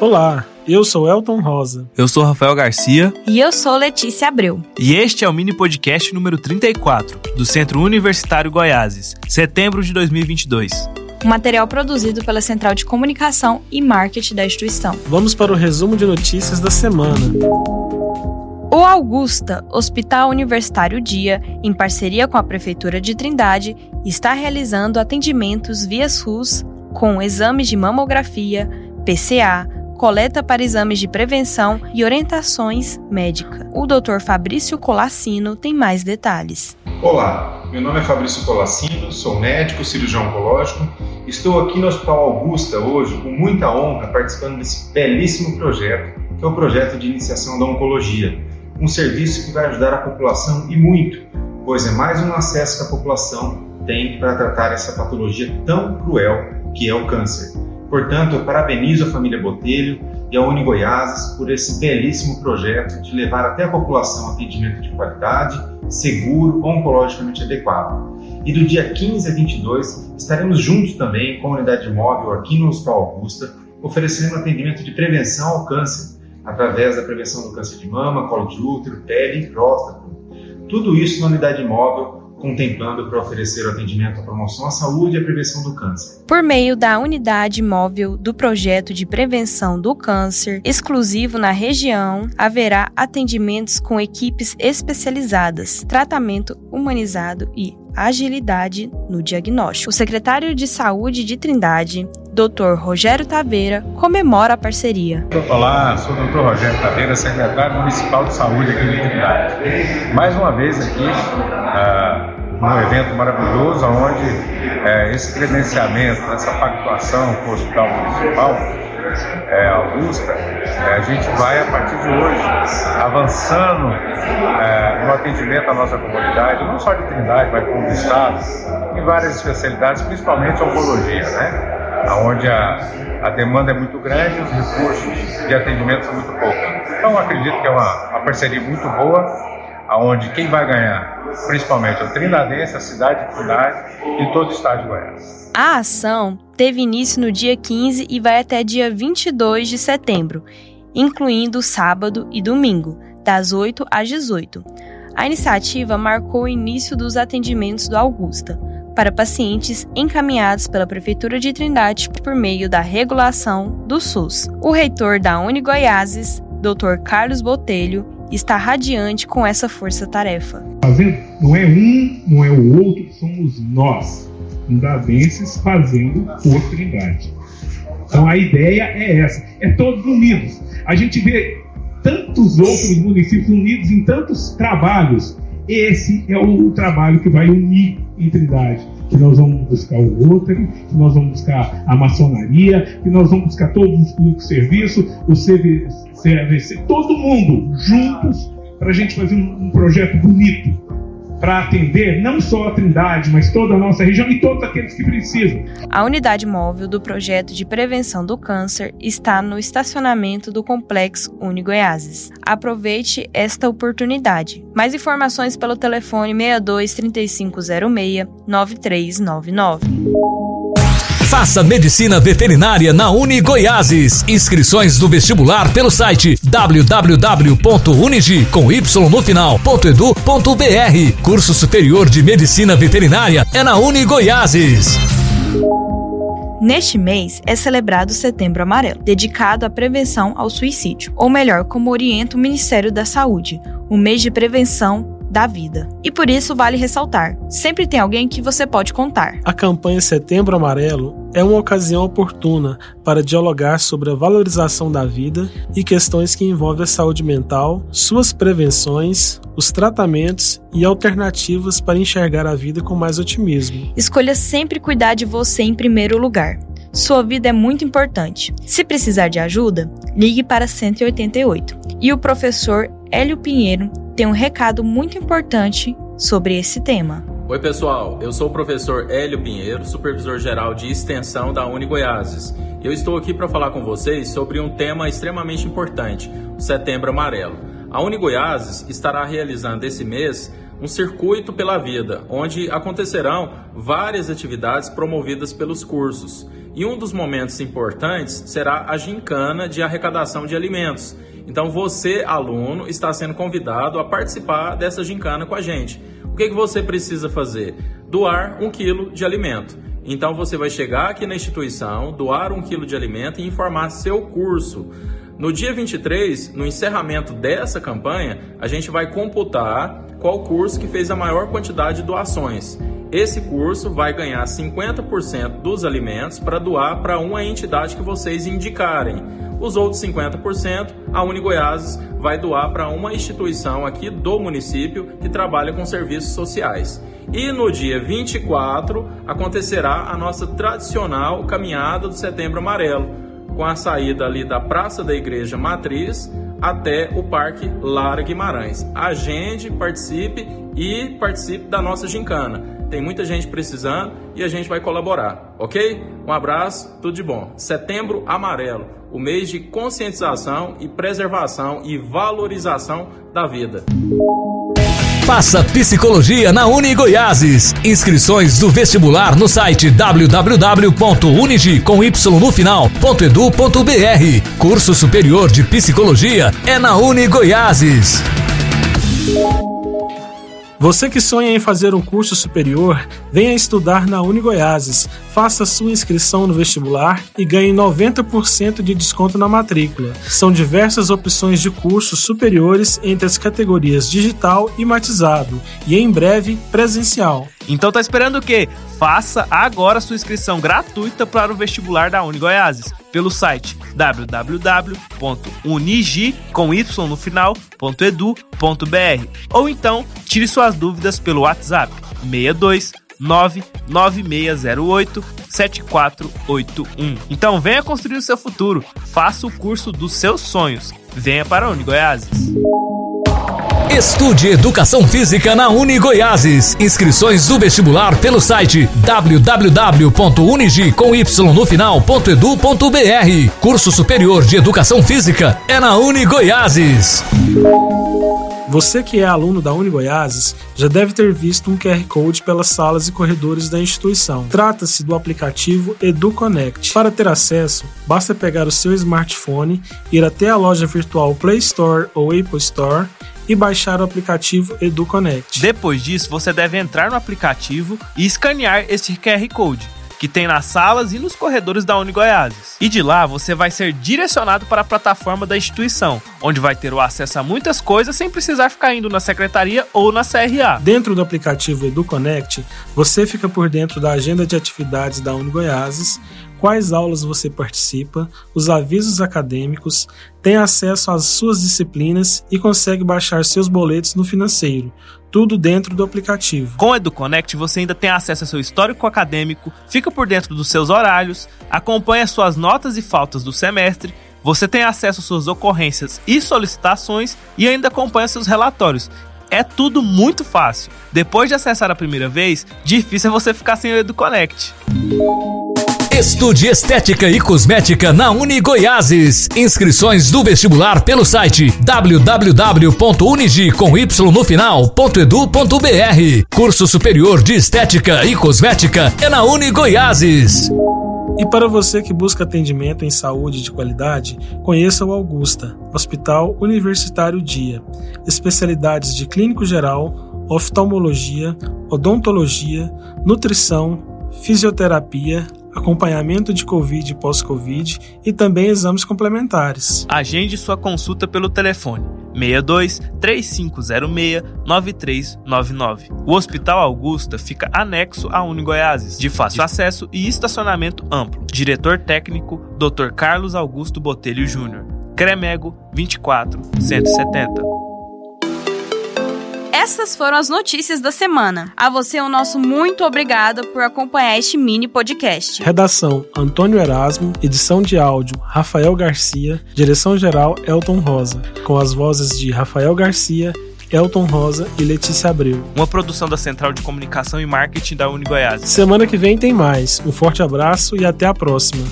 Olá, eu sou Elton Rosa. Eu sou Rafael Garcia. E eu sou Letícia Abreu. E este é o mini podcast número 34 do Centro Universitário Goiáses, setembro de 2022. Um material produzido pela Central de Comunicação e Marketing da instituição. Vamos para o resumo de notícias da semana. O Augusta, Hospital Universitário Dia, em parceria com a Prefeitura de Trindade, está realizando atendimentos via SUS com exames de mamografia, PCA, coleta para exames de prevenção e orientações médicas. O Dr. Fabrício Colassino tem mais detalhes. Olá, meu nome é Fabrício Colassino, sou médico cirurgião oncológico. Estou aqui no Hospital Augusta hoje com muita honra participando desse belíssimo projeto, que é o projeto de iniciação da oncologia, um serviço que vai ajudar a população e muito, pois é mais um acesso que a população tem para tratar essa patologia tão cruel que é o câncer. Portanto, eu parabenizo a família Botelho e a Uni Goiás por esse belíssimo projeto de levar até a população atendimento de qualidade, seguro, oncologicamente adequado. E do dia 15 a 22 estaremos juntos também com a unidade móvel aqui no Hospital Augusta, oferecendo atendimento de prevenção ao câncer, através da prevenção do câncer de mama, colo de útero, pele e próstata. Tudo isso na unidade móvel contemplando para oferecer o atendimento à promoção à saúde e à prevenção do câncer. Por meio da unidade móvel do projeto de prevenção do câncer, exclusivo na região, haverá atendimentos com equipes especializadas, tratamento humanizado e agilidade no diagnóstico. O secretário de Saúde de Trindade, Dr. Rogério Taveira, comemora a parceria. Olá, sou o Dr. Rogério Taveira, secretário municipal de saúde aqui de Trindade. Mais uma vez aqui, uh, um evento maravilhoso onde é, esse credenciamento, essa pactuação com o Hospital Municipal é, Augusta, é, a gente vai a partir de hoje avançando é, no atendimento à nossa comunidade, não só de Trindade, mas como do Estado, em várias especialidades, principalmente oncologia, né? onde a, a demanda é muito grande e os recursos de atendimento são muito poucos. Então acredito que é uma, uma parceria muito boa, aonde quem vai ganhar principalmente o Trindadense, a cidade de Trindade e todo o estado de Goiás. A ação teve início no dia 15 e vai até dia 22 de setembro, incluindo sábado e domingo, das 8 às 18. A iniciativa marcou o início dos atendimentos do Augusta para pacientes encaminhados pela Prefeitura de Trindade por meio da regulação do SUS. O reitor da Uni Goiáses, Dr. Carlos Botelho, está radiante com essa força-tarefa. Fazendo, não é um, não é o outro, somos nós, fundadenses, fazendo por Trindade. Então a ideia é essa, é todos unidos. A gente vê tantos outros municípios unidos em tantos trabalhos. Esse é o trabalho que vai unir em Trindade que nós vamos buscar o Rotary, que nós vamos buscar a maçonaria, que nós vamos buscar todos os públicos serviços, o CVC, todo mundo juntos para a gente fazer um, um projeto bonito para atender não só a Trindade, mas toda a nossa região e todos aqueles que precisam. A unidade móvel do projeto de prevenção do câncer está no estacionamento do Complexo Uni Goiáses. Aproveite esta oportunidade. Mais informações pelo telefone 62 3506 9399. Faça medicina veterinária na Uni Goiáses. Inscrições do vestibular pelo site www.unigi com y no final.edu.br. Curso superior de medicina veterinária é na Uni Goiáses. Neste mês é celebrado Setembro Amarelo, dedicado à prevenção ao suicídio, ou melhor, como orienta o Ministério da Saúde, o mês de prevenção da vida. E por isso vale ressaltar: sempre tem alguém que você pode contar. A campanha Setembro Amarelo é uma ocasião oportuna para dialogar sobre a valorização da vida e questões que envolvem a saúde mental, suas prevenções, os tratamentos e alternativas para enxergar a vida com mais otimismo. Escolha sempre cuidar de você em primeiro lugar. Sua vida é muito importante. Se precisar de ajuda, ligue para 188. E o professor Hélio Pinheiro tem um recado muito importante sobre esse tema. Oi, pessoal. Eu sou o professor Hélio Pinheiro, supervisor geral de extensão da Uni Goiáses. Eu estou aqui para falar com vocês sobre um tema extremamente importante, o Setembro Amarelo. A Uni Goiáses estará realizando esse mês um circuito pela vida, onde acontecerão várias atividades promovidas pelos cursos. E um dos momentos importantes será a gincana de arrecadação de alimentos. Então você, aluno, está sendo convidado a participar dessa gincana com a gente. O que, que você precisa fazer? Doar um quilo de alimento. Então você vai chegar aqui na instituição, doar um quilo de alimento e informar seu curso. No dia 23, no encerramento dessa campanha, a gente vai computar qual curso que fez a maior quantidade de doações. Esse curso vai ganhar 50% dos alimentos para doar para uma entidade que vocês indicarem. Os outros 50%, a Unigoiás vai doar para uma instituição aqui do município que trabalha com serviços sociais. E no dia 24 acontecerá a nossa tradicional caminhada do Setembro Amarelo, com a saída ali da Praça da Igreja Matriz até o Parque Lara Guimarães. Agende, participe e participe da nossa gincana. Tem muita gente precisando e a gente vai colaborar, ok? Um abraço, tudo de bom. Setembro Amarelo, o mês de conscientização e preservação e valorização da vida. Faça psicologia na Uni Goiáses. Inscrições do vestibular no site www.unigi com y no final.edu.br. Curso superior de psicologia é na Uni Goiáses. Você que sonha em fazer um curso superior, venha estudar na Unigoiases. Faça sua inscrição no vestibular e ganhe 90% de desconto na matrícula. São diversas opções de cursos superiores entre as categorias digital e matizado, e em breve presencial. Então tá esperando o quê? Faça agora sua inscrição gratuita para o vestibular da Unigoiases pelo site www.unigi com y no final.edu.br ou então tire suas dúvidas pelo WhatsApp 62 99608 7481. Então venha construir o seu futuro, faça o curso dos seus sonhos. Venha para a Unigoiases. Estude Educação Física na Uni Goiáses. Inscrições do vestibular pelo site www.unigi com y no final.edu.br. Curso Superior de Educação Física é na Uni Goiáses. Você que é aluno da Uni Goiáses já deve ter visto um QR Code pelas salas e corredores da instituição. Trata-se do aplicativo EduConnect. Para ter acesso, basta pegar o seu smartphone, ir até a loja virtual Play Store ou Apple Store e baixar o aplicativo EduConnect. Depois disso, você deve entrar no aplicativo e escanear este QR Code que tem nas salas e nos corredores da Unigoiases. E de lá você vai ser direcionado para a plataforma da instituição, onde vai ter o acesso a muitas coisas sem precisar ficar indo na secretaria ou na CRA. Dentro do aplicativo EduConnect, você fica por dentro da agenda de atividades da Unigoiases, quais aulas você participa, os avisos acadêmicos, tem acesso às suas disciplinas e consegue baixar seus boletos no financeiro, tudo dentro do aplicativo. Com o EduConnect você ainda tem acesso ao seu histórico acadêmico, fica por dentro dos seus horários, acompanha suas notas e faltas do semestre, você tem acesso às suas ocorrências e solicitações e ainda acompanha seus relatórios. É tudo muito fácil. Depois de acessar a primeira vez, difícil é você ficar sem o EduConnect. Estude Estética e Cosmética na Uni Goiáses. Inscrições do vestibular pelo site www.unigi no final.edu.br. Curso Superior de Estética e Cosmética é na Uni Goiáses. E para você que busca atendimento em saúde de qualidade, conheça o Augusta, Hospital Universitário Dia. Especialidades de clínico geral, oftalmologia, odontologia, nutrição, fisioterapia, acompanhamento de Covid e pós-Covid e também exames complementares. Agende sua consulta pelo telefone 62 3506 9399. O Hospital Augusta fica anexo à Unigoiases, de fácil acesso e estacionamento amplo. Diretor técnico Dr. Carlos Augusto Botelho Júnior. Cremego 24 170. Essas foram as notícias da semana. A você o nosso muito obrigada por acompanhar este mini podcast. Redação: Antônio Erasmo, edição de áudio: Rafael Garcia, direção geral: Elton Rosa, com as vozes de Rafael Garcia, Elton Rosa e Letícia Abreu. Uma produção da Central de Comunicação e Marketing da Uni Goiás. Semana que vem tem mais. Um forte abraço e até a próxima.